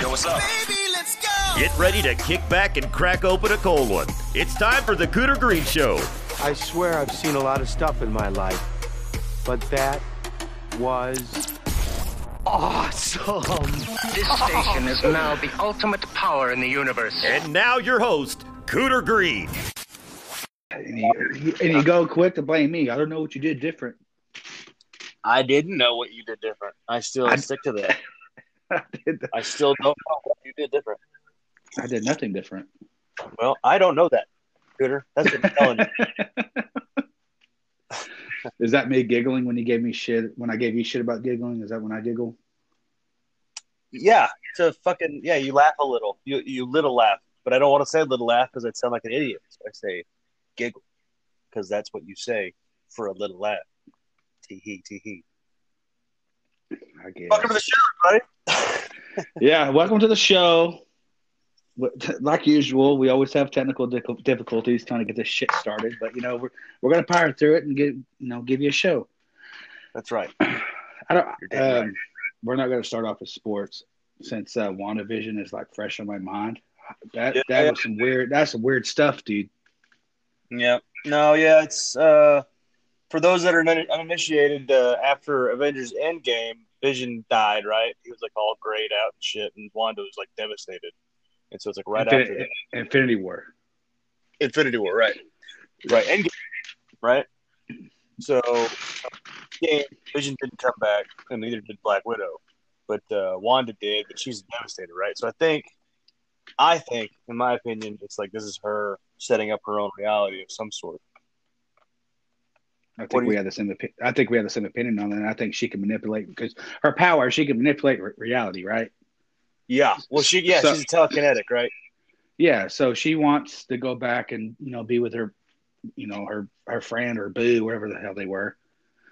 Yo, what's up? Get ready to kick back and crack open a cold one. It's time for the Cooter Greene Show. I swear I've seen a lot of stuff in my life, but that was awesome. This station is now the ultimate power in the universe. And now your host, Cooter Greene. And you, and you go quick to blame me. I don't know what you did different. I didn't know what you did different. I still I- stick to that. I did, I still don't know what you did different. I did nothing different. Well, I don't know that, Cooter. That's what I'm telling you. Is that me giggling when you gave me shit? When I gave you shit about giggling? Is that when I giggle? Yeah, to fucking yeah, you laugh a little. You you little laugh, but I don't want to say little laugh because I'd sound like an idiot. So I say giggle because that's what you say for a little laugh. Tee hee tee hee. I guess. Welcome to the show, everybody. yeah, welcome to the show. Like usual, we always have technical difficulties trying to get this shit started, but you know we're we're gonna power through it and get you know give you a show. That's right. I don't. Um, We're not gonna start off with sports since uh, WandaVision is like fresh on my mind. That Yeah. that was some weird. That's some weird stuff, dude. Yeah. No, yeah, it's uh for those that are uninitiated, uh, after Avengers Endgame, Vision died, right? He was like all grayed out and shit, and Wanda was like devastated. And so it's like right after that. Infinity War. Infinity War, right? Right. Endgame, right? So game, Vision didn't come back, and neither did Black Widow. But uh, Wanda did, but she's devastated, right? So I think I think, in my opinion, it's like this is her setting up her own reality of some sort. I think we had the same. I think we had the same opinion on that. I think she can manipulate because her power. She can manipulate re- reality, right? Yeah. Well, she yeah, So- she's telekinetic, right? Yeah. So she wants to go back and you know be with her, you know her her friend or boo, wherever the hell they were.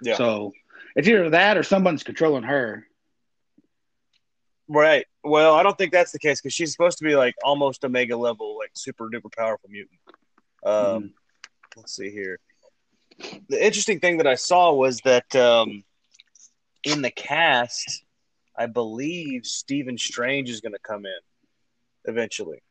Yeah. So it's either that or someone's controlling her. Right. Well, I don't think that's the case because she's supposed to be like almost Omega level, like super duper powerful mutant. Um, Mhm. Let's see here. The interesting thing that I saw was that um, in the cast, I believe Stephen Strange is going to come in eventually.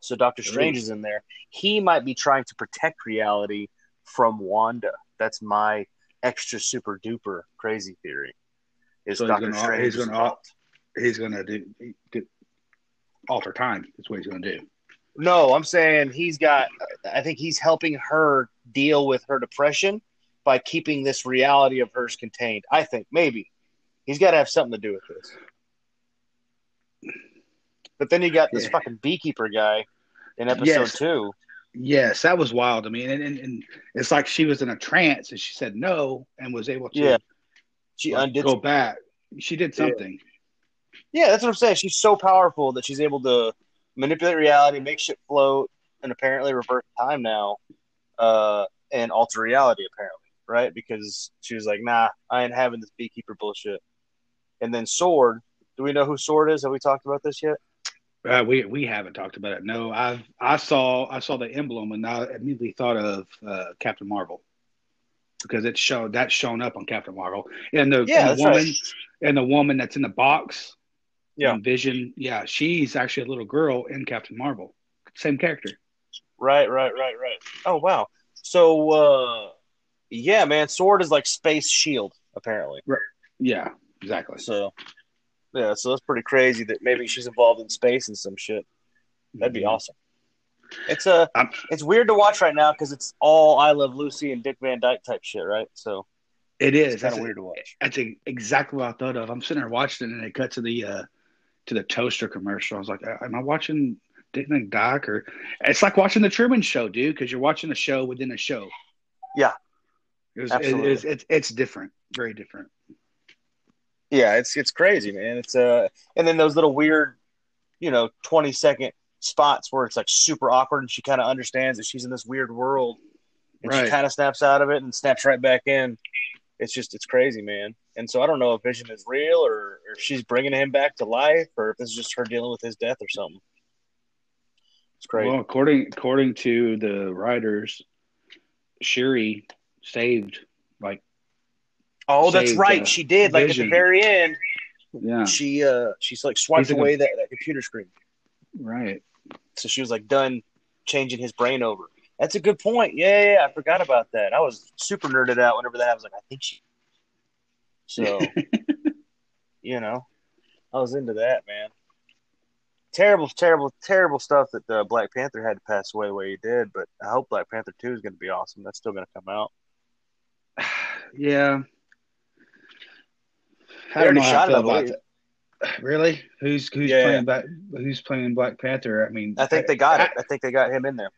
So Doctor Strange is in there. He might be trying to protect reality from Wanda. That's my extra super duper crazy theory. Is So he's Doctor Strange he's is gonna- He's gonna do, do alter time. That's what he's gonna do. No, I'm saying he's got. I think he's helping her deal with her depression by keeping this reality of hers contained. I think maybe he's got to have something to do with this. But then you got this Yeah. fucking beekeeper guy in episode Yes. two. Yes, that was wild. I mean, and, and, and it's like she was in a trance and she said no and was able to Yeah. She like, undid. go back. She did something. Yeah, that's what I'm saying. She's so powerful that she's able to manipulate reality, make shit float, and apparently reverse time now, uh, and alter reality. Apparently, right? Because she was like, "Nah, I ain't having this beekeeper bullshit." And then Sword. Do we know who Sword is? Have we talked about this yet? Uh, we we haven't talked about it. No, I I saw I saw the emblem and I immediately thought of uh, Captain Marvel because it showed that's shown up on Captain Marvel and the, Yeah, and the woman right. and the woman that's in the box. Yeah. in Vision. Yeah, she's actually a little girl in Captain Marvel. Same character. Right, right, right, right. Oh wow. So, uh, yeah, man, Sword is like Space Shield, apparently. Right. Yeah, exactly. So, yeah, so that's pretty crazy that maybe she's involved in space and some shit. That'd be Mhm. awesome. It's a I'm- it's weird to watch right now because it's all I Love Lucy and Dick Van Dyke type shit, right? So It is. it's kind of That's- weird to watch. That's exactly what I thought of. I'm sitting there watching it, and it cut to the uh, to the toaster commercial. I was like, "Am I watching Dick Van Dyke?" Or it's like watching the Truman Show, dude, because you're watching a show within a show. Yeah. it was, Absolutely. It, it's, it's it's different, very different. Yeah, it's it's crazy, man. It's uh, and then those little weird, you know, twenty second spots where it's like super awkward, and she kind of understands that she's in this weird world, and Right. she kind of snaps out of it and snaps right back in. It's just it's crazy, man. And so I don't know if Vision is real or, or if she's bringing him back to life, or if this is just her dealing with his death or something. It's crazy. Well, according according to the writers, Shuri saved like oh, that's right, uh, she did. Like at the very end, Yeah. she uh she's like swiped like a- away that, that computer screen. Right. So she was like done changing his brain over. That's a good point. Yeah, yeah, I forgot about that. I was super nerded out whenever that happened. I was like, I think she. So, you know, I was into that, man. Terrible, terrible, terrible stuff that uh, Black Panther had to pass away the way he did. But I hope Black Panther Two is going to be awesome. That's still going to come out. Yeah. They already shot it, I about that. Really? Who's who's Yeah. playing Black Who's playing Black Panther? I mean, I think they got it. I think they got him in there.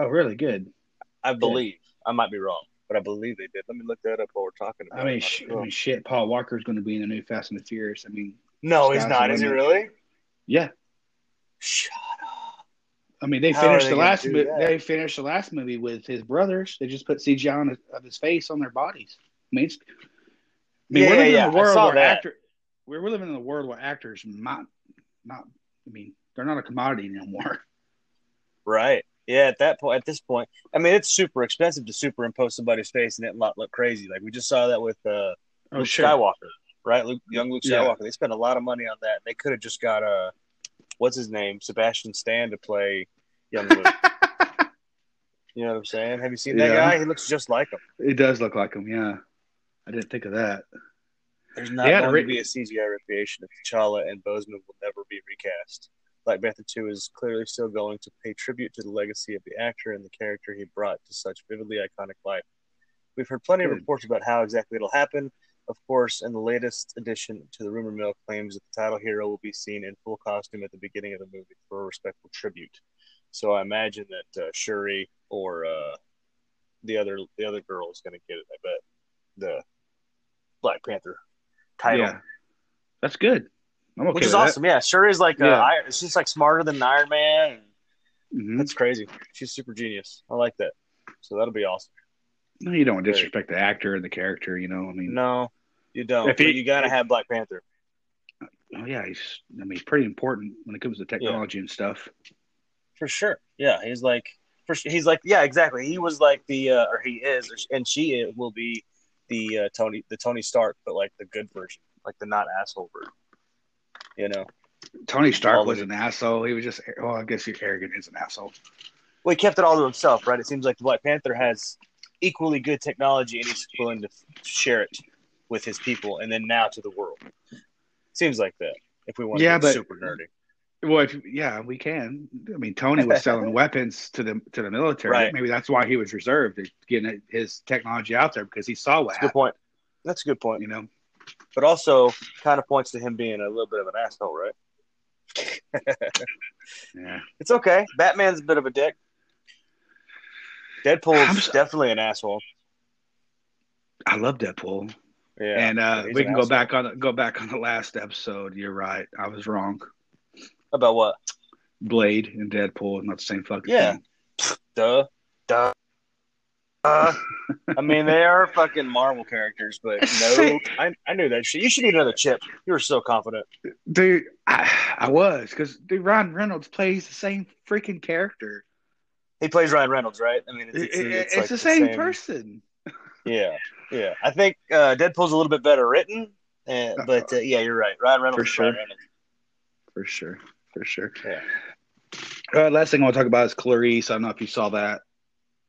Oh, really? Good. I believe. I might be wrong, but I believe they did. Let me look that up while we're talking about I mean, it. sh- I mean, shit. Paul Walker's going to be in the new Fast and the Furious. I mean, no, he's not. Is he really? yeah. Shut up. I mean, they How finished they the last. Mo- they finished the last movie with his brothers. They just put CGI on his, of his face on their bodies. I mean, it's, I mean, Yeah, we're living yeah, in a world where that. actor, we're, we're living in a world where actors not, not. I mean, they're not a commodity anymore. Right. Yeah, at that point, at this point, I mean, it's super expensive to superimpose somebody's face and it not look crazy. Like we just saw that with uh, Oh, Luke sure. Skywalker, right? Luke, young Luke Yeah. Skywalker. They spent a lot of money on that. They could have just got uh, what's his name, Sebastian Stan to play young Luke. you know what I'm saying? Have you seen that Yeah. guy? He looks just like him. It does look like him. Yeah, I didn't think of that. There's not going a re- to be a CGI recreation of T'Challa, and Boseman will never be recast. Black Panther 2 is clearly still going to pay tribute to the legacy of the actor and the character he brought to such vividly iconic life. We've heard plenty of reports about how exactly it'll happen. Of course, and the latest addition to the rumor mill claims that the title hero will be seen in full costume at the beginning of the movie for a respectful tribute. So I imagine that uh, Shuri or uh, the other the other girl is going to get it. I bet the Black Panther title. Yeah, that's good. Okay Which is awesome. Yeah, Shuri's like uh, Yeah. Iron, she's like smarter than Iron Man. that. Mhm. That's crazy. She's super genius. I like that. So that'll be awesome. No, you don't Great. disrespect the actor and the character. You know, I mean, No, you don't. If he- you got to have Black Panther oh yeah, he's. I mean, he's pretty important when it comes to technology and stuff. for sure. Yeah, he's like for sure- he's like yeah, exactly. He was like the uh, or he is, and she will be the uh, Tony the Tony Stark, but like the good version, like the not asshole version. You know, Tony Stark was an asshole. He was just. Well, I guess you're arrogant is an asshole. well, he kept it all to himself, right? It seems like the Black Panther has equally good technology, and he's willing to share it with his people, and then now to the world. Seems like that. If we want Yeah, to but- super nerdy, Well, if, yeah, we can. I mean, Tony was selling weapons to the to the military. Right. Maybe that's why he was reserved, getting his technology out there because he saw what that's a good happened. point. That's a good point. You know, But also, kind of points to him being a little bit of an asshole, right? yeah. It's okay. Batman's a bit of a dick. Deadpool's so- definitely an asshole. I love Deadpool, Yeah, and uh, we an can go asshole. back on go back on the last episode. You're right. I was wrong. about what? Blade and Deadpool are not the same fucking Yeah. thing. Duh, duh. Uh, I mean, they are fucking Marvel characters, but no, I, I knew that shit. You should eat another chip. You were so confident. Dude, I, I was because dude, Ryan Reynolds plays the same freaking character. He plays Ryan Reynolds, right? I mean, it's, It- it's, it's it's like the same, person. Yeah, yeah. I think uh, Deadpool's a little bit better written, uh, but uh, yeah, you're right. Ryan Reynolds. For sure. Ryan Reynolds. For sure. For sure. Yeah. Uh, last thing I want to talk about is Clarice. I don't know if you saw that.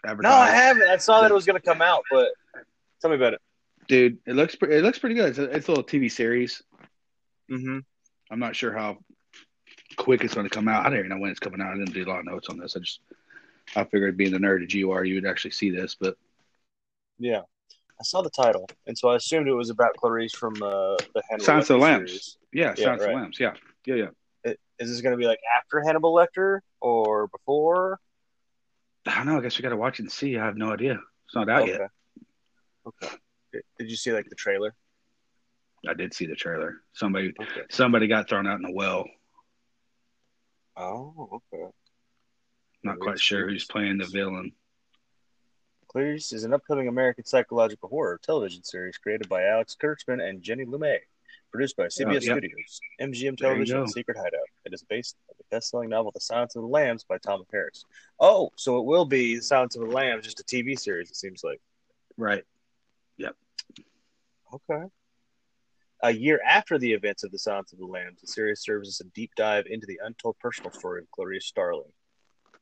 No, I haven't. I saw that it was going to come out, but tell me about it. Dude, it looks pre- it looks pretty good. It's a, it's a little TV series. Mm-hmm. I'm not sure how quick it's going to come out. I don't even know when it's coming out. I didn't do a lot of notes on this. I just I figured being the nerd that you are, you would actually see this. But Yeah, I saw the title, and so I assumed it was about Clarice from uh, the Hannibal Silence of the Lambs. series. yeah, Yeah, Silence of right. the Lambs. Yeah, yeah, yeah. Is this going to be like after Hannibal Lecter or before? I don't know. I guess we got to watch and see. I have no idea. It's not out okay. yet. Okay. Did- you see like the trailer? I did see the trailer. Somebody Okay. somebody got thrown out in a well. Oh, okay. Not Very quite sure who's playing the villain. Clarice is an upcoming American psychological horror television series created by Alex Kurtzman and Jenny Lumet, produced by CBS. Studios, MGM Television. Secret Hideout. It is based on the best-selling novel *The Silence of the Lambs* by Tom Harris. Oh, so it will be *The Silence of the Lambs*, just a TV series. It seems like. Right. Yep. Okay. A year after the events of The Silence of the Lambs, the series serves as a deep dive into the untold personal story of Clarice Starling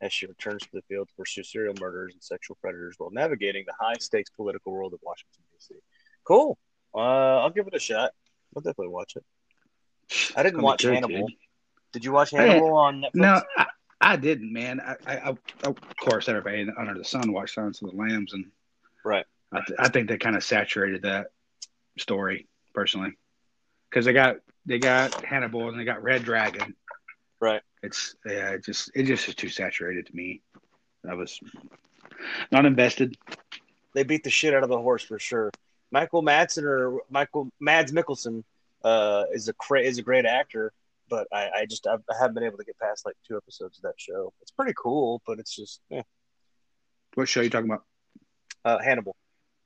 as she returns to the field to pursue serial murderers and sexual predators while navigating the high stakes political world of Washington, D.C. Cool. Uh, I'll give it a shot. I'll definitely watch it. I didn't Gonna be watch good, Hannibal. dude. Did you watch Hannibal on Netflix? No, I, I didn't, man. I, I, I, of course, everybody under the sun watched Silence of the Lambs, and Right. I, th- I think they kind of saturated that story personally, because they got they got Hannibal and they got Red Dragon. Right. It's yeah, it just it just is too saturated to me. I was not invested. they beat the shit out of the horse for sure. Michael Madsen or Michael Mads Mikkelsen uh, is a cra- is a great actor, but I, I just I've, I haven't been able to get past like two episodes of that show. It's pretty cool, but it's just eh. What show you talking about? uh, Hannibal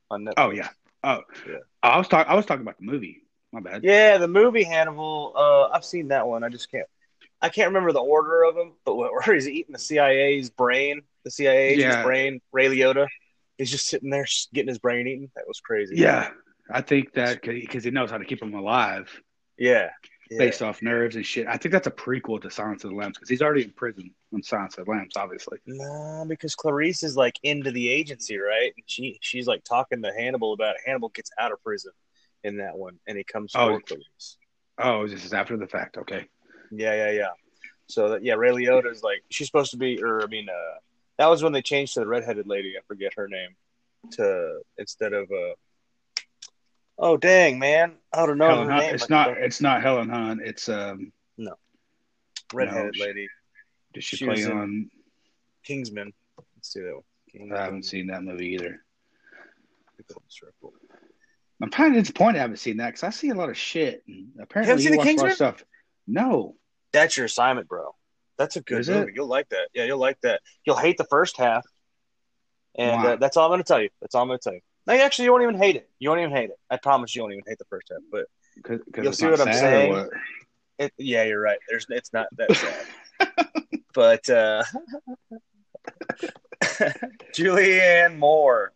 on Netflix. Oh yeah. Oh, Yeah. I was talking. I was talking about the movie. My bad. yeah, the movie Hannibal. Uh, I've seen that one. I just can't. I can't remember the order of them, but where where he's eating the CIA's brain, the CIA's Yeah. brain, Ray Liotta. He's just sitting there getting his brain eaten. That was crazy. Yeah, I think that because he knows how to keep him alive. yeah, yeah. based off nerves and shit. I think that's a prequel to Silence of the Lambs because he's already in prison on Silence of the Lambs, obviously. No, because Clarice is like into the agency, right? She she's like talking to Hannibal about it. Hannibal gets out of prison in that one, and he comes Oh. Clarice. Oh, this is after the fact. Okay. Yeah, yeah, yeah. So that yeah, Ray Liotta is like she's supposed to be, or I mean, uh, that was when they changed to the redheaded lady. I forget her name to instead of uh. Oh dang, man! I don't know Helen her Hunt. name. It's not. It's not Helen Hunt. It's um. redheaded no, lady. Did she, She play on? Kingsman. Let's see that one. Kingsman. I haven't seen that movie either. The Golden Circle. I'm kind of disappointed I haven't seen that because I see a lot of shit. And apparently, you, seen The watch a lot of stuff. No. That's your assignment, bro. That's a good Is it? movie. You'll like that. Yeah, you'll like that. You'll hate the first half, and Why? uh, that's all I'm going to tell you. That's all I'm going to tell you. No, actually, you won't even hate it. You won't even hate it. I promise you won't even hate the first half. But Cause, cause You'll see what I'm saying? what? it, yeah, you're right. There's, it's not that sad. but uh, Julianne Moore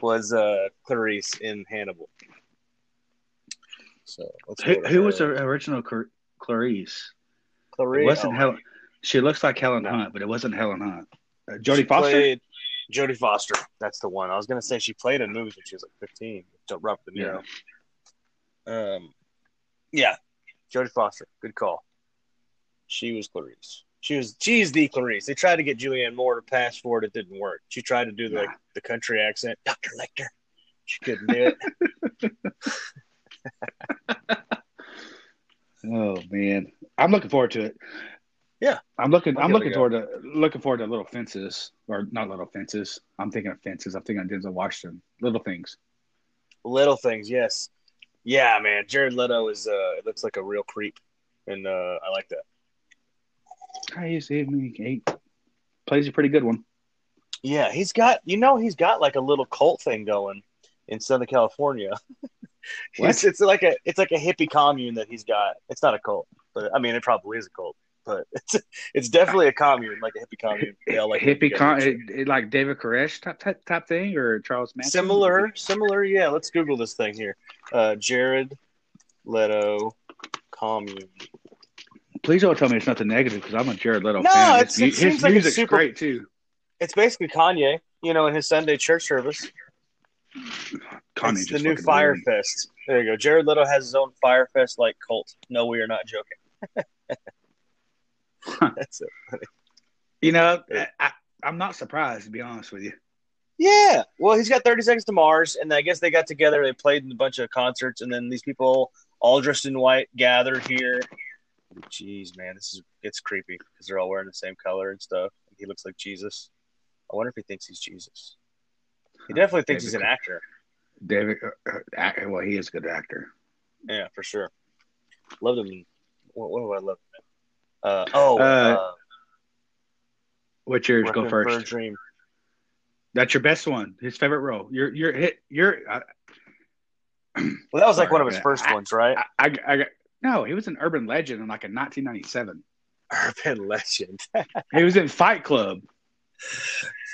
was uh, Clarice in Hannibal. So Who, who was the original Clarice? Clarice? It wasn't oh, Helen. She looks like Helen Hunt, but it wasn't Helen Hunt. Uh, Jodie Foster. played Jodie Foster. That's the one. I was gonna say she played in movies when she was like 15. So Robert De Niro. Um, yeah, Jodie Foster. Good call. She was Clarice. She was. She's the Clarice. They tried to get Julianne Moore to pass for it. It didn't work. She tried to do the like, the country accent. Doctor Lecter. She couldn't do it. Oh man, I'm looking forward to it. Yeah. I'm looking. I'm looking a forward to looking forward to Little Fences or not Little Fences. I'm thinking of Fences. I'm thinking of Denzel Washington. Little Things. Little things, yes. Yeah, man. Jared Leto is. Uh, it looks like a real creep, and uh, I like that. I He's me. he plays a pretty good one. Yeah, he's got you know he's got like a little cult thing going in Southern California. It's, it's like a it's like a hippie commune that he's got. It's not a cult, but I mean it probably is a cult, it's it's definitely a commune, like a hippie commune. All like hippie con, it, it like David Koresh type, type type thing or Charles Manson. similar, similar. Yeah, let's Google this thing here. Uh, Jared Leto commune. Please don't tell me it's nothing negative because I'm a Jared Leto No, fan. it's- His, it his seems like it's music's super- great too. It's basically Kanye, you know, in his Sunday church service. Kanye's it's the new Fyre. Fest. There you go. Jared Leto has his own Fyre Fest like cult. No, we are not joking. That's it. You know, I, I, I'm not surprised to be honest with you. Yeah. Well, he's got 30 Seconds to Mars, and I guess they got together. They played in a bunch of concerts, and then these people, all dressed in white, gathered here. Jeez, man, this is it's creepy because they're all wearing the same color and stuff. He looks like Jesus. I wonder if he thinks he's Jesus. He definitely thinks he's an actor. David, uh, uh, well, he is a good actor. Yeah, for sure. Loved him. What, what do I love? Uh, oh, Uh, uh, What's yours? Go a first. Dream. That's your best one. His favorite role. You're you're hit. You're. I, Well, that was like one of his first I- ones, right? I, I, I no. He was an urban legend in like in 1997. Urban Legend. He was in Fight Club.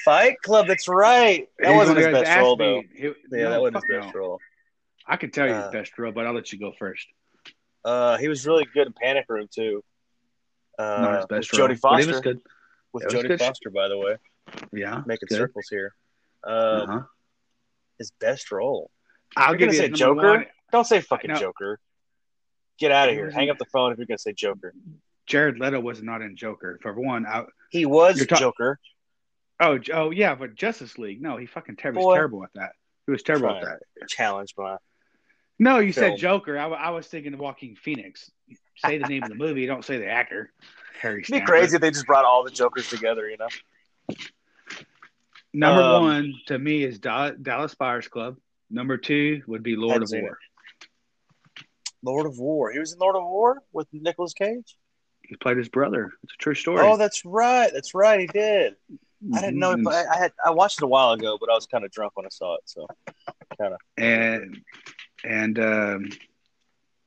Fight Club. That's right. That He's wasn't his of the guys best role, though. Yeah, no, that wasn't his best no. role. I could tell you Uh, his best role, but I'll let you go first. Uh, he was really good in Panic Room too. Uh, best role. Jodie but Foster. was good. With Jodie good. Foster, by the way, Yeah, making good. circles here. Um, Uh-huh. His best role. I'll You're give gonna you say Joker? one. Don't say fucking. Joker. Get out of here. Hang up the phone if you're gonna say Joker. Jared Leto was not in Joker. For one, I, He was ta- Joker. oh, oh yeah, but Justice League. No, he fucking ter- was terrible at that. He was terrible at that. Challenge, by. No, you Film. said Joker. I, I was thinking of Joaquin Phoenix. Say the name of the movie. Don't say the actor. Harry. It'd be Stanford. crazy if they just brought all the Jokers together. You know. Number Um, one to me is Da- Dallas Buyers Club. Number two would be Lord of War. Lord of War. He was in Lord of War with Nicolas Cage. He played his brother. It's a true story. Oh, that's right. That's right. He did. I didn't know. Mhm. I, I had I watched it a while ago, but I was kind of drunk when I saw it. So kind of. and and um,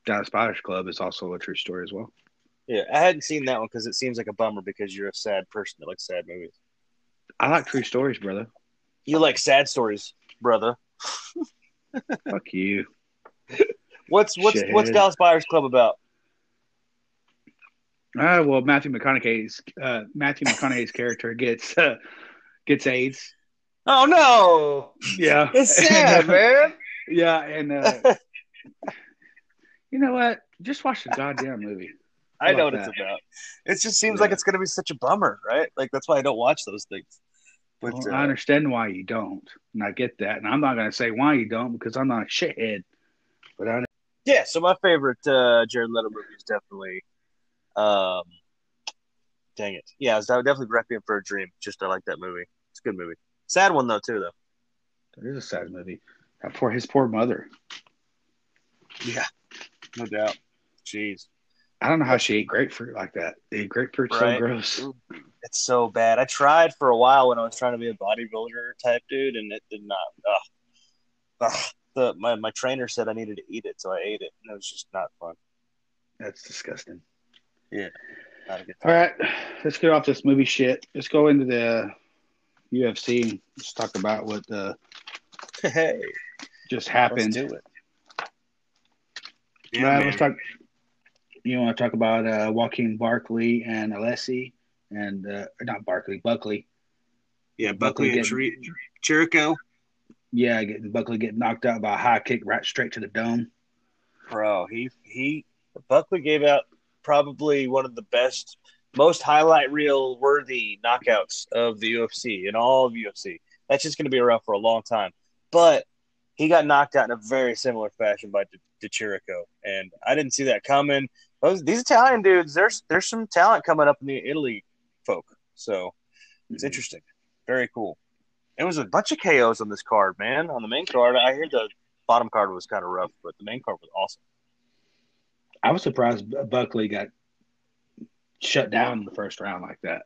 Dallas Buyers Club is also a true story as well. yeah, I hadn't seen that one because it seems like a bummer because you're a sad person that likes sad movies. I like true stories, brother. You like sad stories, brother. Fuck you. What's what's what's Dallas Buyers Club about? Uh, well, Matthew McConaughey's uh, Matthew McConaughey's character gets uh, gets AIDS. Oh no, Yeah, it's sad, man. Yeah, and uh, you know what? Just watch the goddamn movie. I know what it's about. It just seems Yeah. like it's going to be such a bummer, right? Like that's why I don't watch those things. But Well, uh, I understand why you don't, and I get that. And I'm not going to say why you don't because I'm not a shithead. But I yeah, so my favorite uh, Jared Leto movie is definitely, um, dang it, yeah, it's definitely Requiem for a Dream. Just I like that movie. It's a good movie. Sad one though too, though. it is a sad movie. Uh, For his poor mother, Yeah, no doubt. Jeez, I don't know how she ate grapefruit like that. Ate grapefruit so gross. it's so bad. I tried for a while when I was trying to be a bodybuilder type dude, and it did not. Ugh. Ugh. The, my my trainer said I needed to eat it, so I ate it, and it was just not fun. That's disgusting. Good All right, let's get off this movie shit. Let's go into the UFC. Let's talk about what uh. Hey, just let's happened. do it. All right, let's talk. You want to talk about uh, Joaquin Barkley and Alessi, and uh, not Barkley, Buckley. Yeah, Buckley Buckley and getting- Chiri- Chirico. Yeah, getting Buckley getting knocked out by a high kick right straight to the dome. Bro, he he Buckley gave out probably one of the best, most highlight reel worthy knockouts of the UFC in all of UFC. That's just going to be around for a long time. But he got knocked out in a very similar fashion by Chirico, and I didn't see that coming. Those these Italian dudes, there's there's some talent coming up in the Italy folk, so it's mm-hmm. interesting, very cool. It was a bunch of KOs on this card, man. On the main card, I hear the bottom card was kind of rough, but the main card was awesome. I was surprised Buckley got shut down in the first round like that.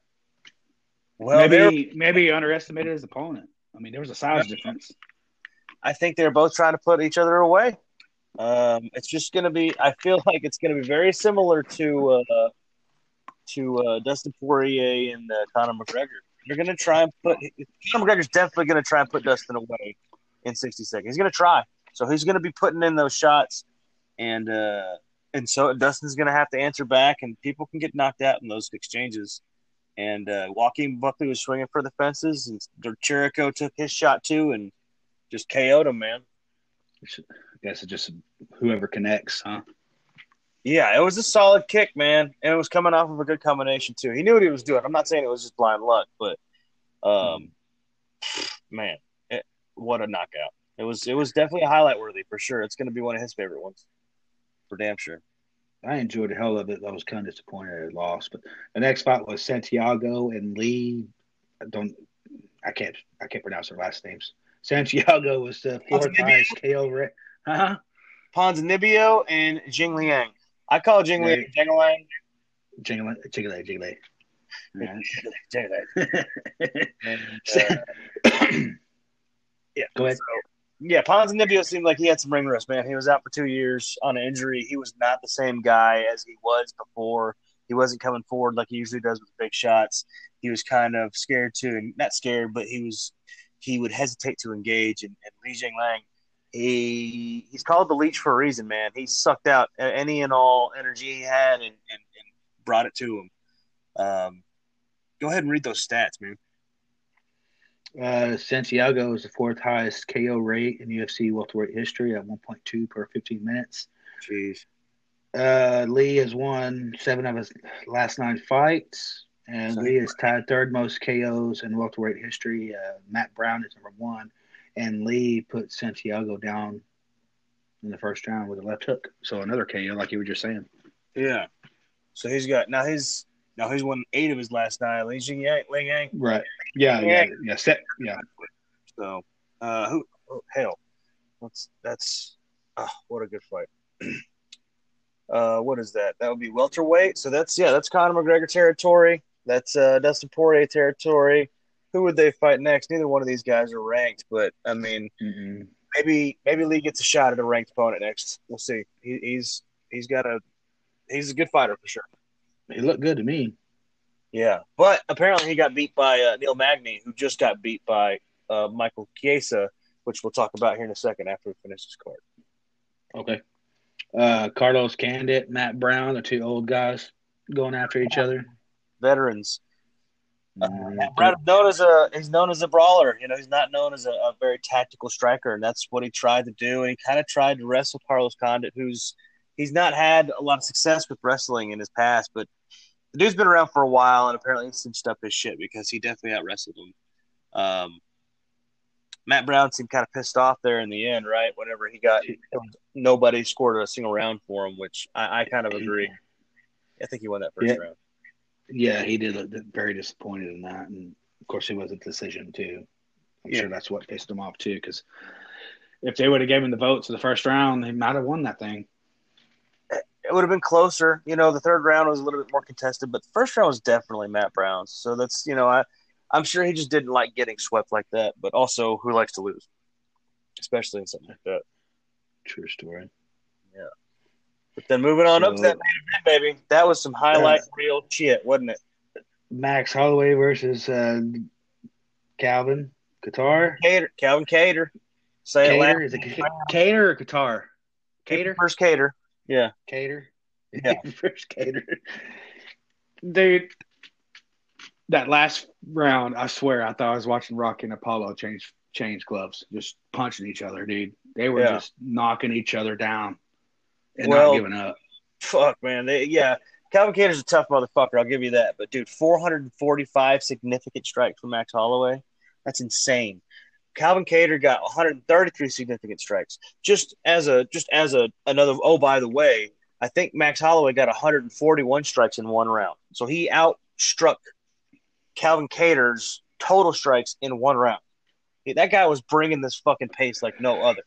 Well, maybe maybe he underestimated his opponent. I mean, there was a size difference. I think they're both trying to put each other away. Um, it's just going to be. I feel like it's going to be very similar to uh, to uh, Dustin Poirier and uh, Conor McGregor. They're going to try and put Conor McGregor's definitely going to try and put Dustin away in sixty seconds. He's going to try, so he's going to be putting in those shots, and uh, and so Dustin's going to have to answer back, and people can get knocked out in those exchanges. And uh, Joaquin Buckley was swinging for the fences, and Chirico took his shot too, and just KO'd him, man. I guess it's just whoever connects, huh? Yeah, it was a solid kick, man, and it was coming off of a good combination too. He knew what he was doing. I'm not saying it was just blind luck, but um, man, it, what a knockout! It was it was definitely a highlight worthy for sure. It's going to be one of his favorite ones, for damn sure. I enjoyed the hell of it. I was kind of disappointed I lost. But the next fight was Santiago and Lee. I don't, I can't, I can't pronounce their last names. Santiago was the fourth highest KO rate. Huh? Ponzinibbio and Jing Liang. I call Jing Liang Jing Liang. Jiggly, jiggly. Jing Liang. Alright. And, uh, yeah, Go ahead. So, yeah, Ponzinibbio seemed like he had some ring rust, man. He was out for two years on an injury. He was not the same guy as he was before. He wasn't coming forward like he usually does with big shots. He was kind of scared to, and not scared, but he was he would hesitate to engage. And, and Li Jingliang he he's called the leech for a reason, man. He sucked out any and all energy he had and, and, and brought it to him. Um, go ahead and read those stats, man. Uh, Santiago is the fourth highest KO rate in UFC welterweight history at 1.2 per 15 minutes. Jeez. Uh, Lee has won seven of his last nine fights, and Lee is tied third most KOs in welterweight history. Uh, Matt Brown is number one, and Lee put Santiago down in the first round with a left hook. So another KO, like you were just saying. Yeah. So he's got now he's now he's won eight of his last nine. Ling Yang, Ling Yang. Right. Yeah. Yeah. Yeah. Set, yeah. So, uh, who? Oh, hell, what's that's? Oh, what a good fight. uh, what is that? That would be welterweight. So that's yeah, that's Conor McGregor territory. That's uh, Dustin Poirier territory. Who would they fight next? Neither one of these guys are ranked, but I mean, Mm-mm. maybe maybe Lee gets a shot at a ranked opponent next. We'll see. He, he's he's got a he's a good fighter for sure. He looked good to me. Yeah, but apparently he got beat by uh, Neil Magny, who just got beat by uh, Michael Chiesa, which we'll talk about here in a second after we finish this card. Okay. Uh, Carlos Condit, Matt Brown, the two old guys going after each other. Veterans. Mm, Matt Brown is known as a he's known as a brawler. You know, he's not known as a, a very tactical striker, and that's what he tried to do. And he kind of tried to wrestle Carlos Condit, who's he's not had a lot of success with wrestling in his past, but the dude's been around for a while, and apparently he cinched up his shit because he definitely out wrestled him. Um, Matt Brown seemed kind of pissed off there in the end, right? Whenever he got nobody scored a single round for him, which I, I kind of agree. I think he won that first Yeah. round. Yeah, he did look very disappointed in that, and of course, it was a decision too. I'm Yeah. sure that's what pissed him off too, because If they would have given the votes in the first round, they might have won that thing. It would have been closer. You know, the third round was a little bit more contested, but the first round was definitely Matt Brown's. So that's you know, I I'm sure he just didn't like getting swept like that, but also who likes to lose, especially in something like that. true story. But then moving on up to that main event, baby, that was some highlight reel shit, wasn't it? Max Holloway versus uh, Calvin Qatar. Cater, Calvin Kattar, say it loud. Cater is it Ca- Cater or Qatar? Cater? First Cater, yeah. Cater? Yeah. First Cater. Dude, that last round, I swear, I thought I was watching Rocky and Apollo change change gloves, just punching each other, dude. They were Yeah. just knocking each other down and Well- not giving up. Fuck, man. They, yeah, Calvin Kattar's a tough motherfucker. I'll give you that. But dude, 445 significant strikes from Max Holloway. That's insane. Calvin Kattar got 133 significant strikes. Just as a just as a another. Oh, by the way, I think Max Holloway got 141 strikes in one round. So he outstruck Calvin Kattar's total strikes in one round. That guy was bringing this fucking pace like no other.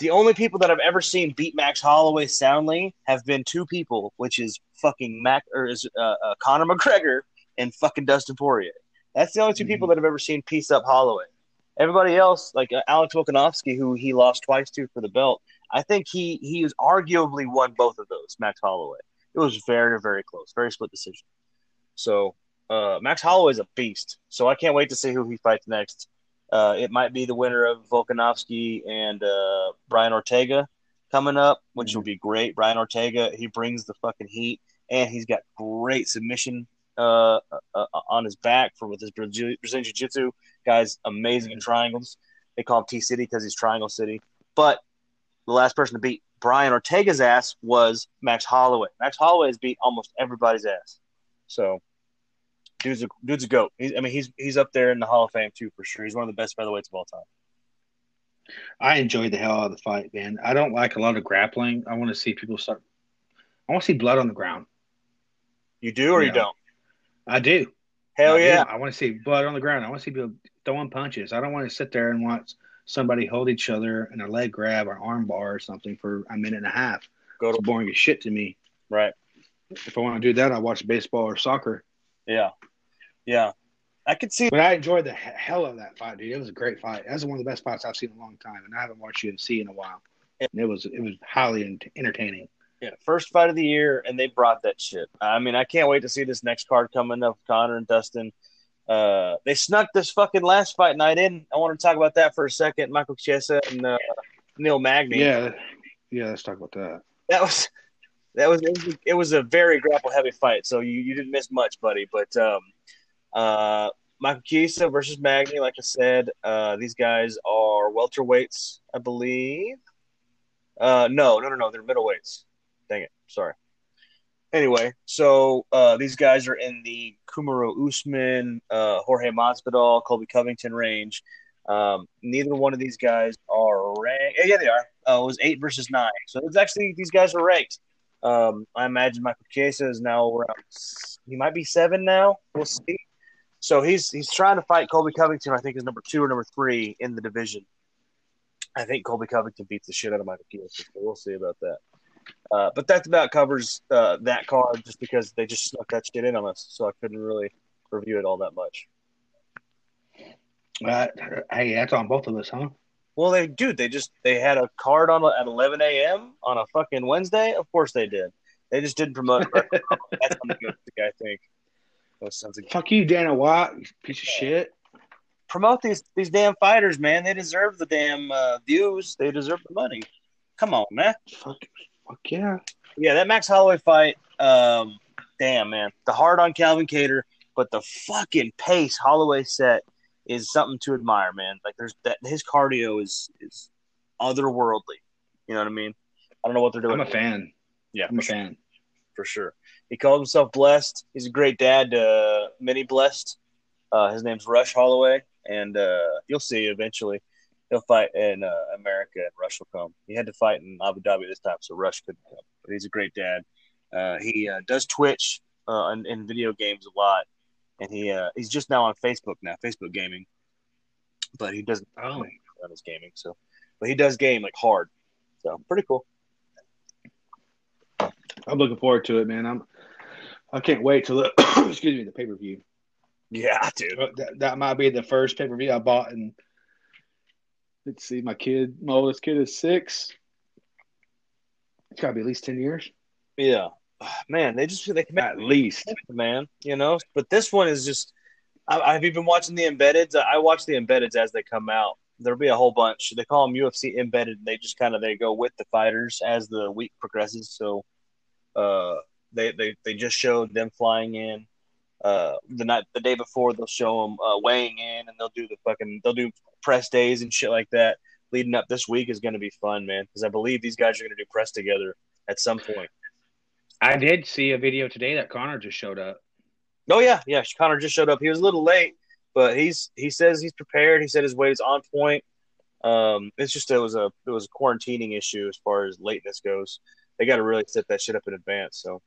The only people that I've ever seen beat Max Holloway soundly have been two people, which is fucking Mac or is uh, uh, Conor McGregor and fucking Dustin Poirier. That's the only 2 people that I've ever seen piece up Holloway. Everybody else, like uh, Alex Volkanovski, who he lost twice to for the belt, I think he he has arguably won both of those. Max Holloway. It was very very close, very split decision. So uh, Max Holloway is a beast. So I can't wait to see who he fights next. Uh, it might be the winner of Volkanovski and uh, Brian Ortega coming up, which will be great. Brian Ortega, he brings the fucking heat, and he's got great submission uh, uh, on his back for with his Brazilian Jiu Jitsu. Guy's amazing in triangles. They call him T City because he's Triangle City. But the last person to beat Brian Ortega's ass was Max Holloway. Max Holloway has beat almost everybody's ass. So dude's a dude's a goat. He's, I mean, he's he's up there in the Hall of Fame too for sure. He's one of the best featherweights of all time. I enjoyed the hell out of the fight, man. I don't like a lot of grappling. I want to see people start. I want to see blood on the ground. You do or you Yeah. don't? I do. Hell I do. yeah. I want to see blood on the ground. I want to see people throwing punches. I don't want to sit there and watch somebody hold each other in a leg grab or arm bar or something for a minute and a half. Go It's to boring as shit to me. right. If I want to do that, I watch baseball or soccer. Yeah. Yeah. I could see But I enjoyed the hell of that fight, dude. It was a great fight. That was one of the best fights I've seen in a long time, and I haven't watched UFC in a while. And it was it was highly entertaining. yeah, first fight of the year, and they brought that shit. I mean, I can't wait to see this next card coming up, Conor and Dustin. Uh, they snuck this fucking last fight night in. I want to talk about that for a second. Michael Chiesa and uh, Neil Magny. Yeah, yeah. Let's talk about that. that was that was it, was it was a very grapple heavy fight. So you, you didn't miss much, buddy. But um, uh, Michael Chiesa versus Magny, like I said, uh, these guys are welterweights, I believe. Uh, no, no, no, no, they're middleweights. Dang it, sorry. Anyway, so uh, these guys are in the Kamaru Usman, uh, Jorge Masvidal, Colby Covington range. Um, neither one of these guys are ranked. Yeah, they are. Uh, it was eight versus nine. So it's actually these guys are ranked. Um, I imagine Michael Chiesa is now around. He might be seven now. We'll see. So he's he's trying to fight Colby Covington. I think is number two or number three in the division. I think Colby Covington beats the shit out of Michael Chiesa. So we'll see about that. Uh, but that about covers uh, that card just because they just snuck that shit in on us, so I couldn't really review it all that much. Uh, hey, that's on both of us, huh? Well, they dude, they just they had a card on at 11 a.m. on a fucking Wednesday. Of course they did. They just didn't promote. it. That's unrealistic, I think. Those sons of Fuck you, Dana White, you piece of shit. promote these these damn fighters, man. They deserve the damn uh, views. They deserve the money. Come on, man. Fuck, fuck yeah. Yeah, that Max Holloway fight. Um, damn, man. The hard on Calvin Kattar, but the fucking pace Holloway set is something to admire, man. Like there's that his cardio is is otherworldly. You know what I mean? I don't know what they're doing. I'm a fan. yeah, I'm a fan. for sure. He calls himself blessed. He's a great dad, uh, many blessed. Uh, his name's Rush Holloway, and uh, you'll see eventually he'll fight in uh, America, and Rush will come. He had to fight in Abu Dhabi this time, so Rush couldn't come. But he's a great dad. Uh, he uh, does Twitch uh, in, in video games a lot, and he uh, he's just now on Facebook now, Facebook gaming. But he doesn't Oh. on his gaming, so but he does game like hard, so pretty cool. I'm looking forward to it, man. I'm. I can't wait till the excuse me the pay per view. Yeah, dude. That, that might be the first pay per view I bought, and let's see, my kid, my oldest kid is six. It's got to be at least ten years, Yeah, man, they just they can make at least. man. You know, but this one is just. I, I've even watching the embeds. I watch the embeds as they come out. There'll be a whole bunch. They call them UFC embedded. They just kind of they go with the fighters as the week progresses. So, uh, they they they just showed them flying in. Uh, the night the day before they'll show them uh, weighing in, and they'll do the fucking they'll do press days and shit like that. Leading up this week is going to be fun, man, because I believe these guys are going to do press together at some point. I did see a video today that Conor just showed up. Oh yeah, yeah. Conor just showed up. He was a little late, but he's he says he's prepared. He said his weight is on point. Um, it's just it was a it was a quarantining issue as far as lateness goes. They got to really set that shit up in advance. So,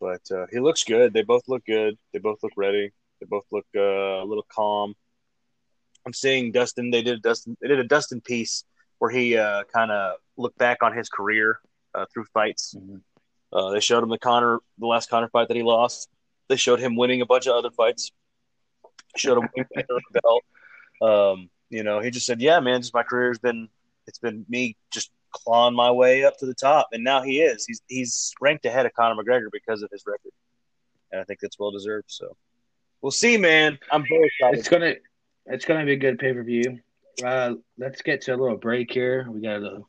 but uh, he looks good. They both look good. They both look ready. They both look uh, a little calm. I'm seeing Dustin. They did a Dustin. They did a Dustin piece where he uh, kind of looked back on his career uh, through fights. Uh, they showed him the Conor, the last Conor fight that he lost. They showed him winning a bunch of other fights. Showed him winning the belt. Um, you know, he just said, "Yeah, man, just my career's been it's been me just clawing my way up to the top, and now he is. He's he's ranked ahead of Conor McGregor because of his record, and I think that's well deserved. So we'll see, man. I'm very excited. It's gonna, it's gonna be a good pay per view. Uh, let's get to a little break here. We got to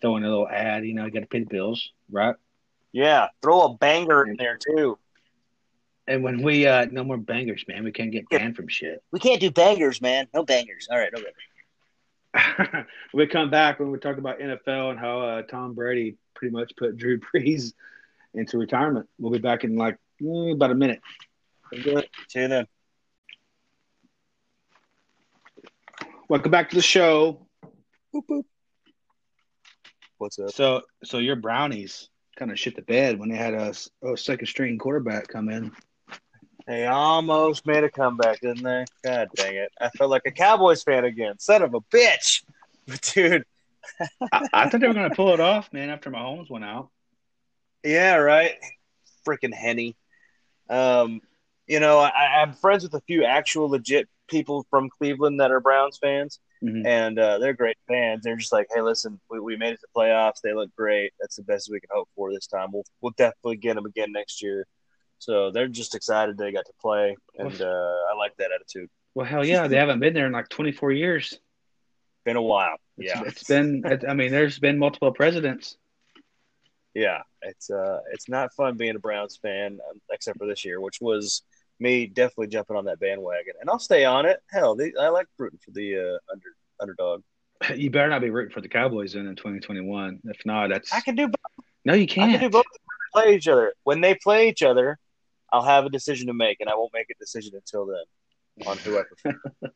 throw in a little ad. You know, got to pay the bills, right? Yeah, throw a banger in there too. And when we uh, no more bangers, man, we can't get banned from shit. We can't do bangers, man. No bangers. All right, okay. we come back when we talk about NFL and how uh, Tom Brady pretty much put Drew Brees into retirement. We'll be back in like mm, about a minute. Good. See you then. Welcome back to the show. Boop, boop. What's up? So, so your brownies kind of shit the bed when they had a, a second string quarterback come in. They almost made a comeback, didn't they? God dang it. I felt like a Cowboys fan again. Son of a bitch. But dude, I, I thought they were going to pull it off, man. After my Mahomes went out. yeah, right. Freaking Henne. Um, you know, I, I'm friends with a few actual legit people from Cleveland that are Browns fans, Mhm. and uh, they're great fans. They're just like, hey, listen, we, we made it to playoffs. They look great. That's the best we can hope for this time. We'll we'll definitely get them again next year. So they're just excited they got to play, and uh, I like that attitude. Well, hell yeah, they haven't been there in like 24 years. Been a while. Yeah, it's been. I mean, there's been multiple presidents. yeah. It's uh, it's not fun being a Browns fan, um, except for this year, which was me definitely jumping on that bandwagon, and I'll stay on it. Hell, they, I like rooting for the uh, under underdog. You better not be rooting for the Cowboys in in 2021. If not, that's I can do both. no, you can't. can do both. Play each other. When they play each other, I'll have a decision to make, and I won't make a decision until then on who I prefer.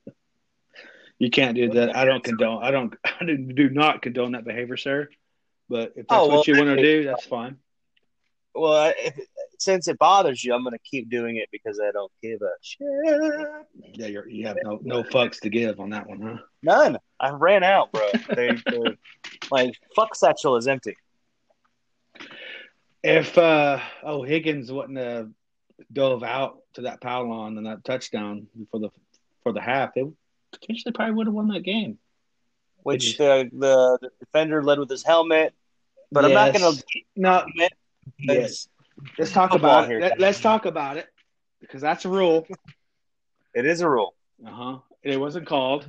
You can't do that. I don't condone. I don't. I do do not condone that behavior, sir. But if that's Oh, well, what you want to do, that's fine. well, if, since it bothers you, I'm going to keep doing it because I don't give a shit. Yeah, you're, you have no no fucks to give on that one, huh? None. I ran out, bro. They, they, my fuck satchel is empty. If uh oh Higgins wouldn't have dove out to that pylon and that touchdown for the for the half, they potentially probably would have won that game. Which the, the the defender led with his helmet, but I'm not going to. No. Yes. Let's talk about here. it. Let, let's talk about it because that's a rule. It is a rule. Uh huh. It wasn't called.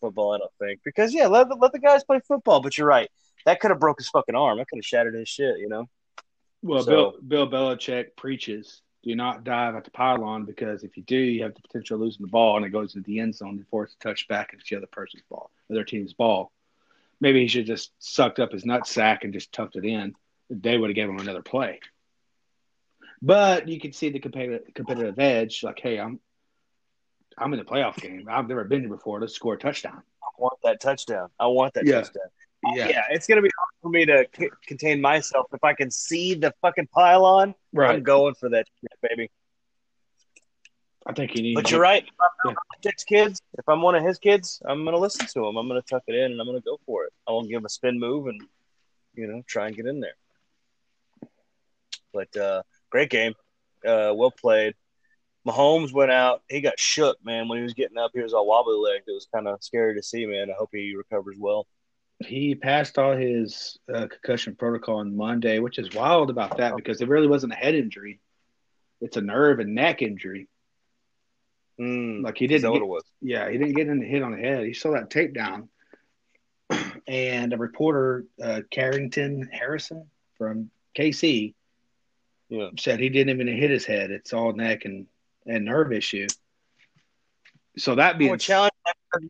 Football, I don't think, because yeah, let the, let the guys play football. But you're right. That could have broke his fucking arm. That could have shattered his shit. You know. Well, So- Bill Bill Belichick preaches: do not dive at the pylon because if you do, you have the potential of losing the ball, and it goes into the end zone before it's touched back into the other person's ball, other team's ball. Maybe he should just sucked up his nut sack and just tucked it in. They would have given him another play. But you can see the competitive competitive edge. Like, hey, I'm I'm in the playoff game. I've never been here before. Let's score a touchdown. I want that touchdown. I want that Yeah. touchdown. Yeah. it's gonna be hard for me to c- contain myself if I can see the fucking pylon. I'm going for that shit, baby. I think you need. But you're right. If I'm Yeah. Kids, if I'm one of his kids, I'm gonna listen to him. I'm gonna tuck it in and I'm gonna go for it. I won't give him a spin move and you know try and get in there. But uh, great game, uh, well played. Mahomes went out. He got shook, man. When he was getting up, he was all wobbly legged. It was kind of scary to see, man. I hope he recovers well. He passed all his uh, concussion protocol on Monday, which is wild about that because it really wasn't a head injury; it's a nerve and neck injury. Mm, Like he didn't, what get, it was? yeah, he didn't get in the hit on the head. He saw that tape down, and a reporter, uh, Carrington Harrison from KC, Yeah. said he didn't even hit his head. It's all neck and and nerve issue. So that being challenge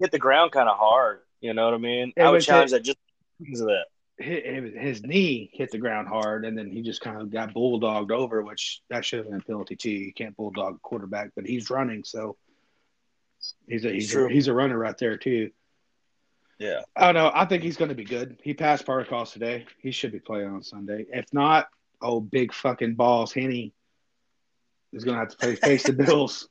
hit the ground kind of hard. You know what I mean? It I would challenge it- that just because of that. his, his knee hit the ground hard, and then he just kind of got bulldogged over, which that should have been a penalty too. You can't bulldog a quarterback, but he's running, so he's a he's a, he's a runner right there too. Yeah. I don't know. I think he's going to be good. He passed protocols today. He should be playing on Sunday. If not, oh big fucking balls, Henne is going to have to pay, face the Bills.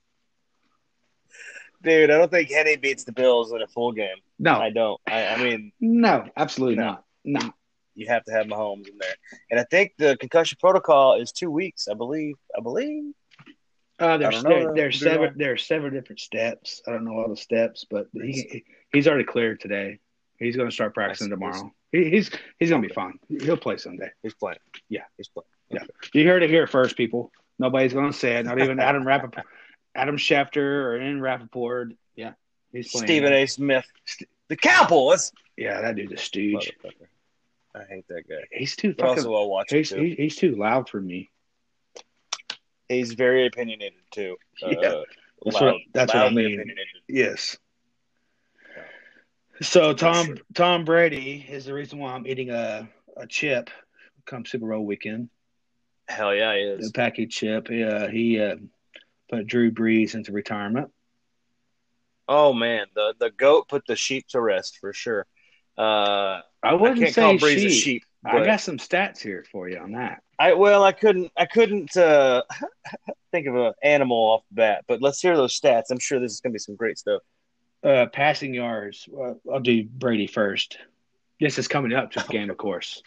Dude, I don't think Henne beats the Bills in a full game. No, I don't. I, I mean, no, absolutely No. not. No, you have to have Mahomes in there. And I think the concussion protocol is two weeks, I believe. I believe. Uh, there's there, there's seven wrong. there's seven different steps. I don't know all the steps, but he he's already cleared today. He's going to start practicing tomorrow. He, he's he's going to be fine. He'll play someday. He's playing. Yeah. He's playing. Yeah, you heard it here first, people. Nobody's going to say it. Not even Adam Rappaport, Adam Schefter or Ian Rapoport. Yeah, he's playing. Stephen A. Smith. The Cowboys. Yeah, that dude's a stooge. I hate that guy. He's too fucking. also, I'll watch He's, too. he- he's too loud for me. He's very opinionated too. Uh, Yeah. That's loud- what- that's what I mean. Yes. So Tom Tom Brady is the reason why I'm eating a a chip come Super Bowl weekend. Hell yeah, he The is. package chip. Yeah, he uh, put Drew Brees into retirement. Oh man, the the goat put the sheep to rest for sure. Uh, I I wouldn't can't say sheep. sheep, I got some stats here for you on that. I well, I couldn't, I couldn't uh, think of an animal off the bat. But let's hear those stats. I'm sure this is gonna be some great stuff. Uh, passing yards. Well, I'll do Brady first. This is coming up to the game, of course.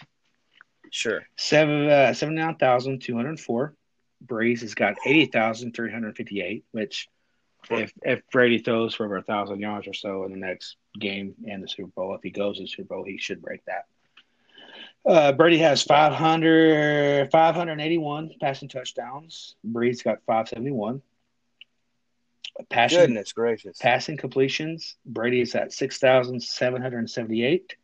Sure. Seven uh, seventy nine thousand two hundred four. Brees has got eighty thousand three hundred fifty eight. Which, if if Brady throws for over a thousand yards or so in the next game and the Super Bowl, if he goes to the Super Bowl, he should break that. Uh, Brady has 500, 581 passing touchdowns. Brees' got 571. Passing, Goodness gracious. passing completions, Brady is at 6,778.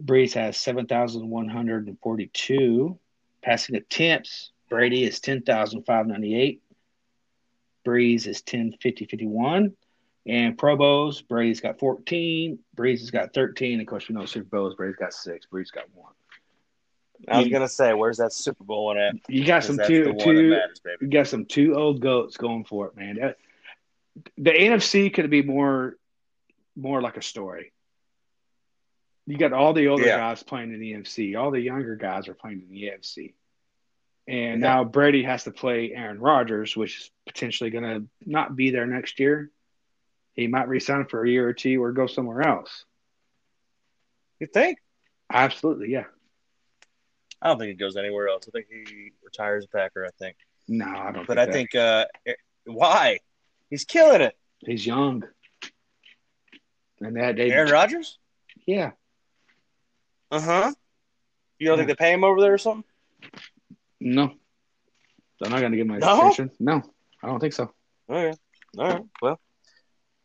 Brees has 7,142. Passing attempts, Brady is 10,598. Brees is 10,5051. And Pro Bowls, Brady's got 14. Brees has got 13. Of course, we know Super Bowls, Brady's got six. Brees got one. I was gonna say, where's that Super Bowl one at? You got some two, the one that two, matters, you got some two old goats going for it, man. That- the NFC could be more, more like a story. You got all the older Yeah. guys playing in the NFC. All the younger guys are playing in the AFC. And Yeah. now Brady has to play Aaron Rodgers, which is potentially going to not be there next year. He might resign for a year or two or go somewhere else. You think? Absolutely, yeah. I don't think he goes anywhere else. I think he retires a Packer. I think, No, I don't. but think I that. think uh, why? He's killing it. he's young. And that they, Aaron Rodgers. yeah, Uh huh. You don't think they pay him over there or something? No, I'm not going to give my an No? extension. No, I don't think so. Okay. All right. Well,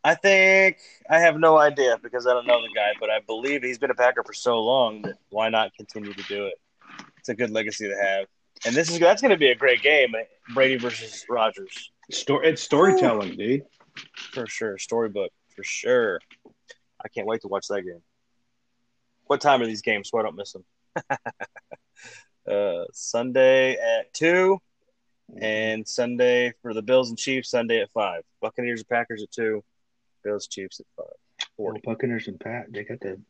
I think I have no idea because I don't know the guy, but I believe he's been a Packer for so long that why not continue to do it? It's a good legacy to have. And this is that's going to be a great game, eh? Brady versus Rodgers Story, it's storytelling, dude. for sure. Storybook for sure. I can't wait to watch that game. What time are these games so I don't miss them? uh, Sunday at two, and Sunday for the Bills and Chiefs. Sunday at five. Buccaneers and Packers at two. Bills Chiefs at five. Well, Buccaneers and Pat, they got the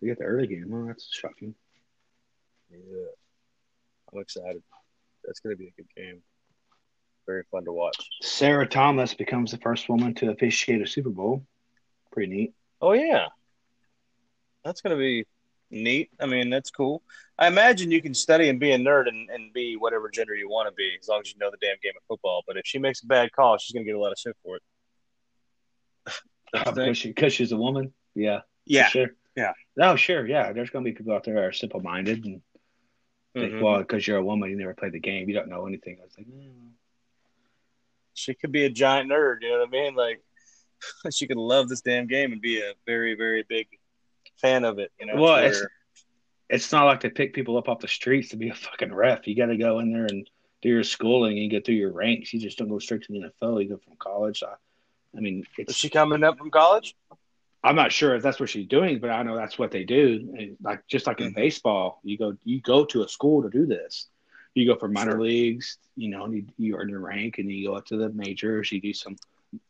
they got the early game. Oh, that's shocking. Yeah, I'm excited. That's going to be a good game. Very fun to watch. Sarah Thomas becomes the first woman to officiate a Super Bowl. Pretty neat. Oh yeah, that's going to be neat. I mean, that's cool. I imagine you can study and be a nerd and, and be whatever gender you want to be, as long as you know the damn game of football. But if she makes a bad call, she's going to get a lot of shit for it. Don't you think? Because she, 'cause she's a woman. Yeah. Yeah. Sure. Yeah. No, sure. Yeah. There's going to be people out there that are simple minded and think, Mhm. well, because you're a woman, you never played the game, you don't know anything. I was like, mm. she could be a giant nerd. You know what I mean? Like she could love this damn game and be a very, very big fan of it. You know? Well, it's- it's not like they pick people up off the streets to be a fucking ref. You got to go in there and do your schooling and get through your ranks. You just don't go straight to the NFL. You go from college. I, I mean, is she coming up from college? I'm not sure if that's what she's doing, but I know that's what they do. And like just like in Mhm. baseball, you go you go to a school to do this. You go from minor Sure. leagues, you know, and you, you earn your rank, and you go up to the majors. You do some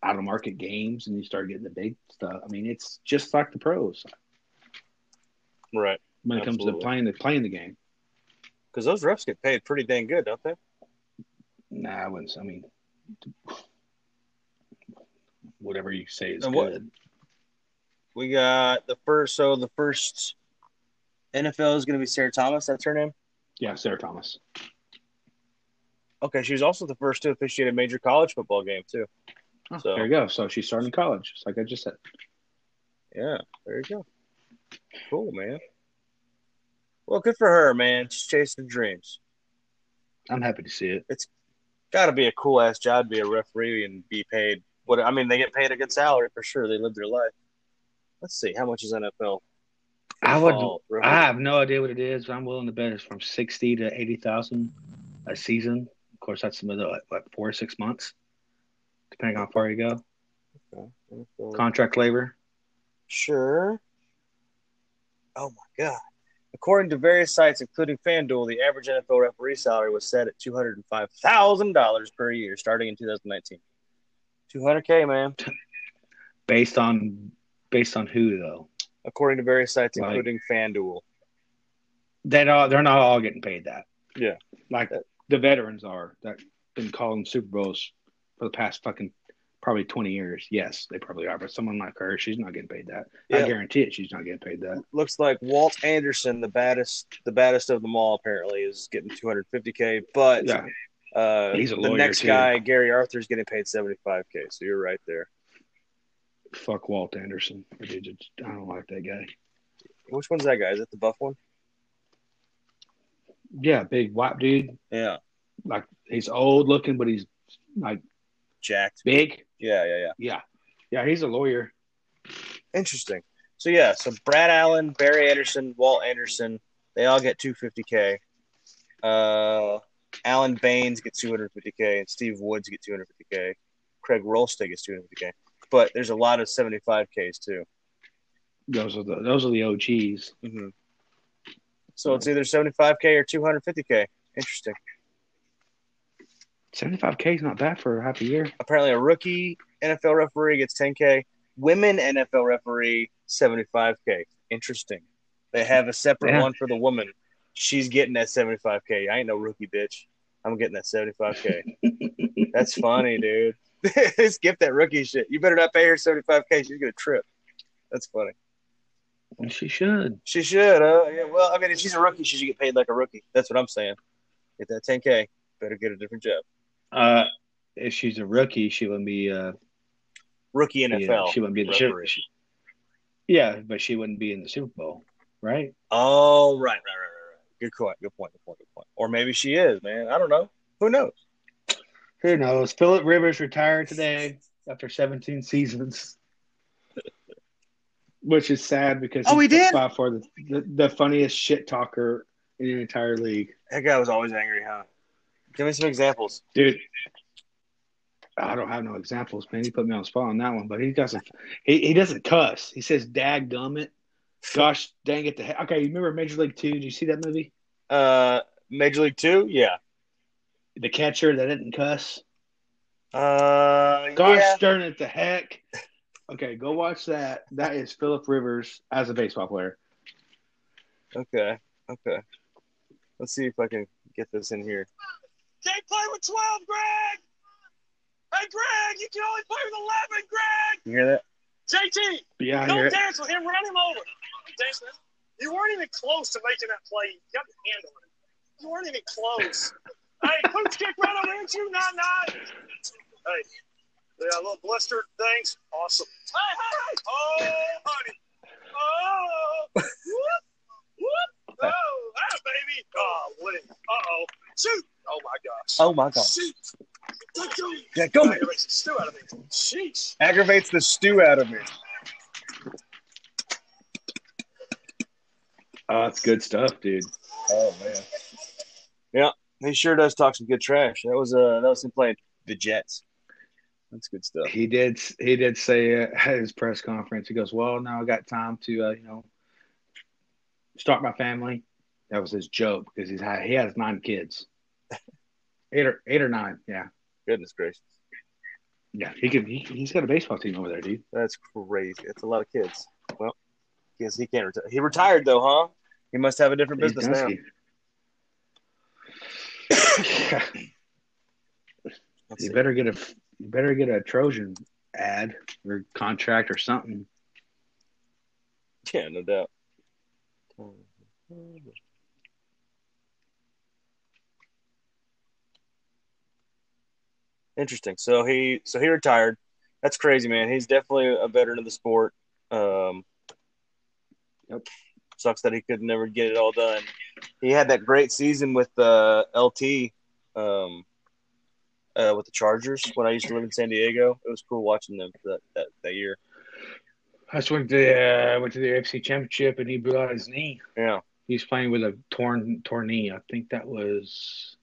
out of market games, and you start getting the big stuff. I mean, it's just like the pros Right. when it comes to playing the playing the game. Because those refs get paid pretty dang good, don't they? Nah, I wouldn't. I mean, whatever you say is what- good. We got the first. So the first NFL is going to be Sarah Thomas. That's her name. Yeah, Sarah Thomas. Okay, she was also the first to officiate a major college football game too. Oh, So- there you go. So she's starting college, just like I just said. Yeah, there you go. Cool, man. Well, good for her, man. She's chasing dreams. I'm happy to see it. It's got to be a cool ass job to be a referee and be paid. What I mean, they get paid a good salary for sure. They live their life. Let's see, how much is NFL? I would. I have no idea what it is. I'm willing to bet it's from sixty to eighty thousand a season. Of course, that's some of the what, what four or six months, depending on how far you go. NFL. Contract labor. Sure. Oh my god. According to various sites, including FanDuel, the average NFL referee salary was set at two hundred and five thousand dollars per year, starting in 2019. 200k, man. Based on based on who though? According to various sites, Like- including FanDuel. They all they're not all getting paid that. Yeah. Like the veterans are that been calling Super Bowls for the past fucking probably twenty years. Yes, they probably are. But someone like her, she's not getting paid that. I guarantee it. She's not getting paid that. Looks like Walt Anderson, the baddest, the baddest of them all, apparently is getting 250k. But Yeah. uh, He's a the next too. guy, Gary Arthur, is getting paid 75k. So you're right there. Fuck Walt Anderson. I don't like that guy. Which one's that guy? Is it the buff one? Yeah, big white dude. Yeah, Like he's old looking, but he's like jacked. big. Yeah, yeah, yeah. Yeah, yeah. He's a lawyer. Interesting. So yeah, so Brad Allen, Barry Anderson, Walt Anderson, they all get 250k. Uh, Alan Baines gets 250k, and Steve Woods gets 250k. Craig Wrolstad gets 250k. But there's a lot of 75ks too. Those are the those are the OGs. hmm So it's either 75k or 250k. Interesting. Seventy five K is not bad for half a year. Apparently, a rookie NFL referee gets 10k. Women NFL referee 75k. Interesting. They have a separate Yeah. one for the woman. She's getting that 75k. I ain't no rookie bitch. I'm getting that 75k. That's funny, dude. Skip that rookie shit. You better not pay her 75k. She's gonna trip. That's funny. She should. She should. Uh, yeah. Well, I mean, if she's a rookie, she should get paid like a rookie. That's what I'm saying. Get that 10k. Better get a different job. Uh, if she's a rookie, she wouldn't be. Uh, Rookie NFL. she wouldn't be in the Super. Yeah, but she wouldn't be in the Super Bowl, right? Oh, right, right, right, right, right. Good point. Good point. Good point. Good point. Or maybe she is, man. I don't know. Who knows? Who knows? Phillip Rivers retired today after 17 seasons. Which is sad because Oh, he did? by far the, the, the funniest shit talker in the entire league. That guy was always angry, huh? Give me some examples. Dude, I don't have no examples, man. He put me on the spot on that one, but he got some. He, he doesn't cuss. He says "dag gummit." Gosh dang it! The he- okay, you remember Major League Two? Did you see that movie? Uh, Major League Two, yeah. The catcher that didn't cuss. Uh, Gosh yeah. darn it, the heck! Okay, go watch that. That is Phillip Rivers as a baseball player. Okay, okay. Let's see if I can get this in here. Can't play with 12, Greg! Hey, Greg, you can only play with 11, Greg! You hear that? JT, Yeah, don't you're, dance with him, run him over. Dance with him. You weren't even close to making that play. You got your hand on it. You weren't even close. hey, pooch kick right over here, you, not not. Hey, yeah, a little blistered things. Awesome. Hey, hey, hey! Oh, honey. Oh, whoop, whoop. Oh, ah, baby. Oh, Lee. Uh-oh. Shoot. Oh, my gosh. Oh my god! Shoot. Let go. Yeah, go. Aggravates the stew out of me. Sheesh. Aggravates the stew out of me. oh, it's good stuff, dude. Oh man. Yeah, he sure does talk some good trash. That was uh that was him playing the Jets. That's good stuff. He did. He did say uh, at his press conference. He goes, "Well, now I got time to, uh, you know, start my family." That was his joke because he's had, he has nine kids, eight or eight or nine. Yeah, Goodness gracious. yeah. He could. He, he's got a baseball team over there, dude. That's crazy. It's a lot of kids. Well, guess he can't retire. He retired though, huh? He must have a different He's business now. Let's you better get a. You better get a Trojan ad or contract or something. Yeah, no doubt. Interesting. So he so he retired. That's crazy, man. He's definitely a veteran of the sport. Um, Yep. Sucks that he could never get it all done. He had that great season with uh, LT, um, uh, with the Chargers when I used to live in San Diego. It was cool watching them for that that, that year. I just went to the, uh, went to the AFC Championship and he blew out his knee. Yeah. He's playing with a torn torn knee. I think that was.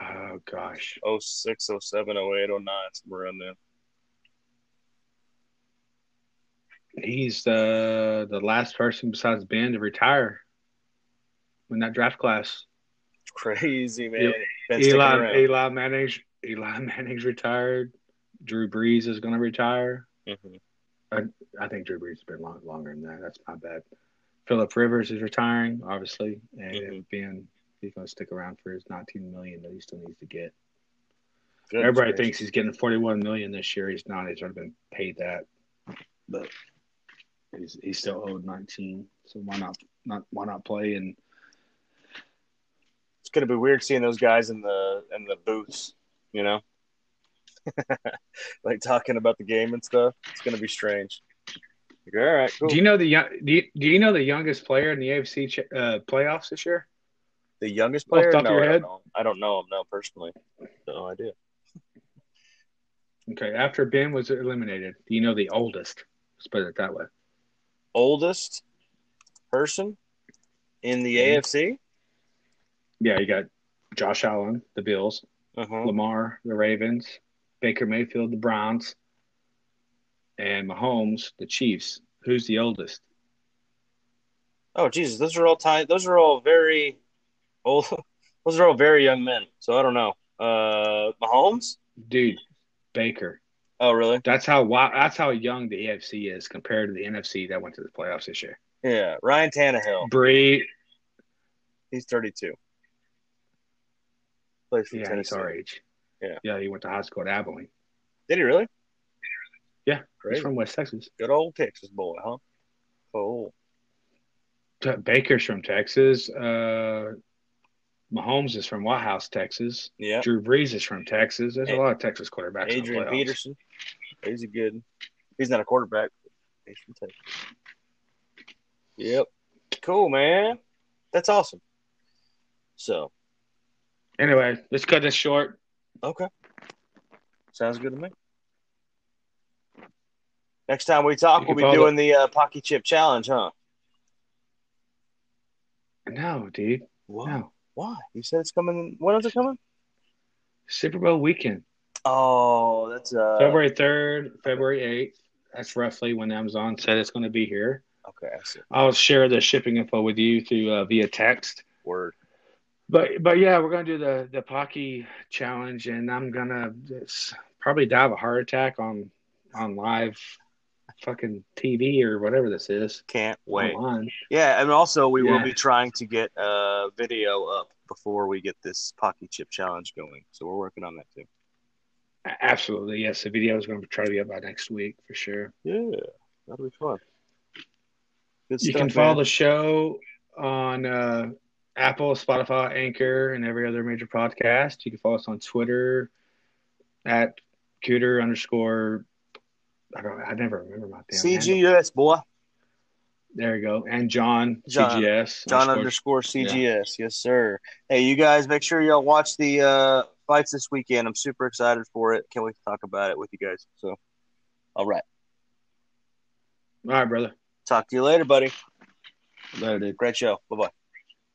Oh gosh, 06, 07, 08, 09, somewhere around there. he's the the last person besides Ben to retire in that draft class. Crazy, man. Eli- Eli around. Eli Manning's Eli Manning's retired. Drew Brees is going to retire. Mhm. I think Drew Brees has been long, longer than that. That's my bad. Phillip Rivers is retiring, obviously, and Mhm. Ben he's going to stick around for his 19 million that he still needs to get. Goodness Everybody gracious. thinks he's getting 41 million this year. He's not. He's already been paid that, but he's he's still owed 19. So why not not why not play and it's gonna be weird seeing those guys in the in the booths, you know, like talking about the game and stuff. It's gonna be strange. All right, cool. Do you know the young? Do you, do you know the youngest player in the AFC uh, playoffs this year? The youngest player? the top No, of your I, head? don't know. I don't know him. No, personally, no idea. Okay, after Ben was eliminated, do you know the oldest? Let's put it that way. Oldest person in the Mhm. AFC. Yeah, you got Josh Allen, the Bills, Uh-huh. Lamar, the Ravens, Baker Mayfield, the Browns, and Mahomes, the Chiefs. Who's the oldest? Oh Jesus, those are all time. Those are all very old. Those are all very young men. So I don't know. Uh, Mahomes. Dude, Baker. Oh really? That's how that's how young the AFC is compared to the NFC that went to the playoffs this year. Yeah, Ryan Tannehill. Bree, He's 32. Plays for yeah, he's our age. Yeah. yeah, he went to high school at Abilene. Did he really? Yeah, Great. He's from West Texas. Good old Texas boy, huh? Cool. Baker's from Texas. Uh, Mahomes is from Whitehouse, Texas. Yeah. Drew Brees is from Texas. There's a lot of Texas quarterbacks. Adrian. Peterson. He's a good. He's not a quarterback. He's from Texas. Yep. Cool, man. That's awesome. So, Anyway, let's cut this short. okay. Sounds good to me. Next time we talk, we'll be doing the uh, Paqui Chip Challenge, huh? No, dude. What? No. Why? You said it's coming. When is it coming? Super Bowl weekend. Oh, that's uh. February 3rd, February 8th. That's roughly when Amazon said it's going to be here. Okay, I see. I'll share the shipping info with you through uh, via text. Word. But but yeah, we're gonna do the the Paqui challenge, and I'm gonna probably die of a heart attack on on live fucking TV or whatever this is Can't wait. Yeah, and also we will be trying to get a video up before we get this Paqui Chip Challenge going. So we're working on that too. Absolutely, yes. The video is going to try to be up by next week for sure. Yeah, that'll be fun. Good You stuff, can follow man. the show on uh, Apple, Spotify, Anchor, and every other major podcast. You can follow us on Twitter at Cooter underscore. I don't. I never remember my damn handle. CGS boy, There you go. And John, John. CGS. John underscore- underscore CGS. Yes, sir. Hey, you guys, make sure y'all watch the uh, fights this weekend. I'm super excited for it. Can't wait to talk about it with you guys. So, all right, All right, brother. talk to you later, buddy. Later, dude. Great show. Bye bye.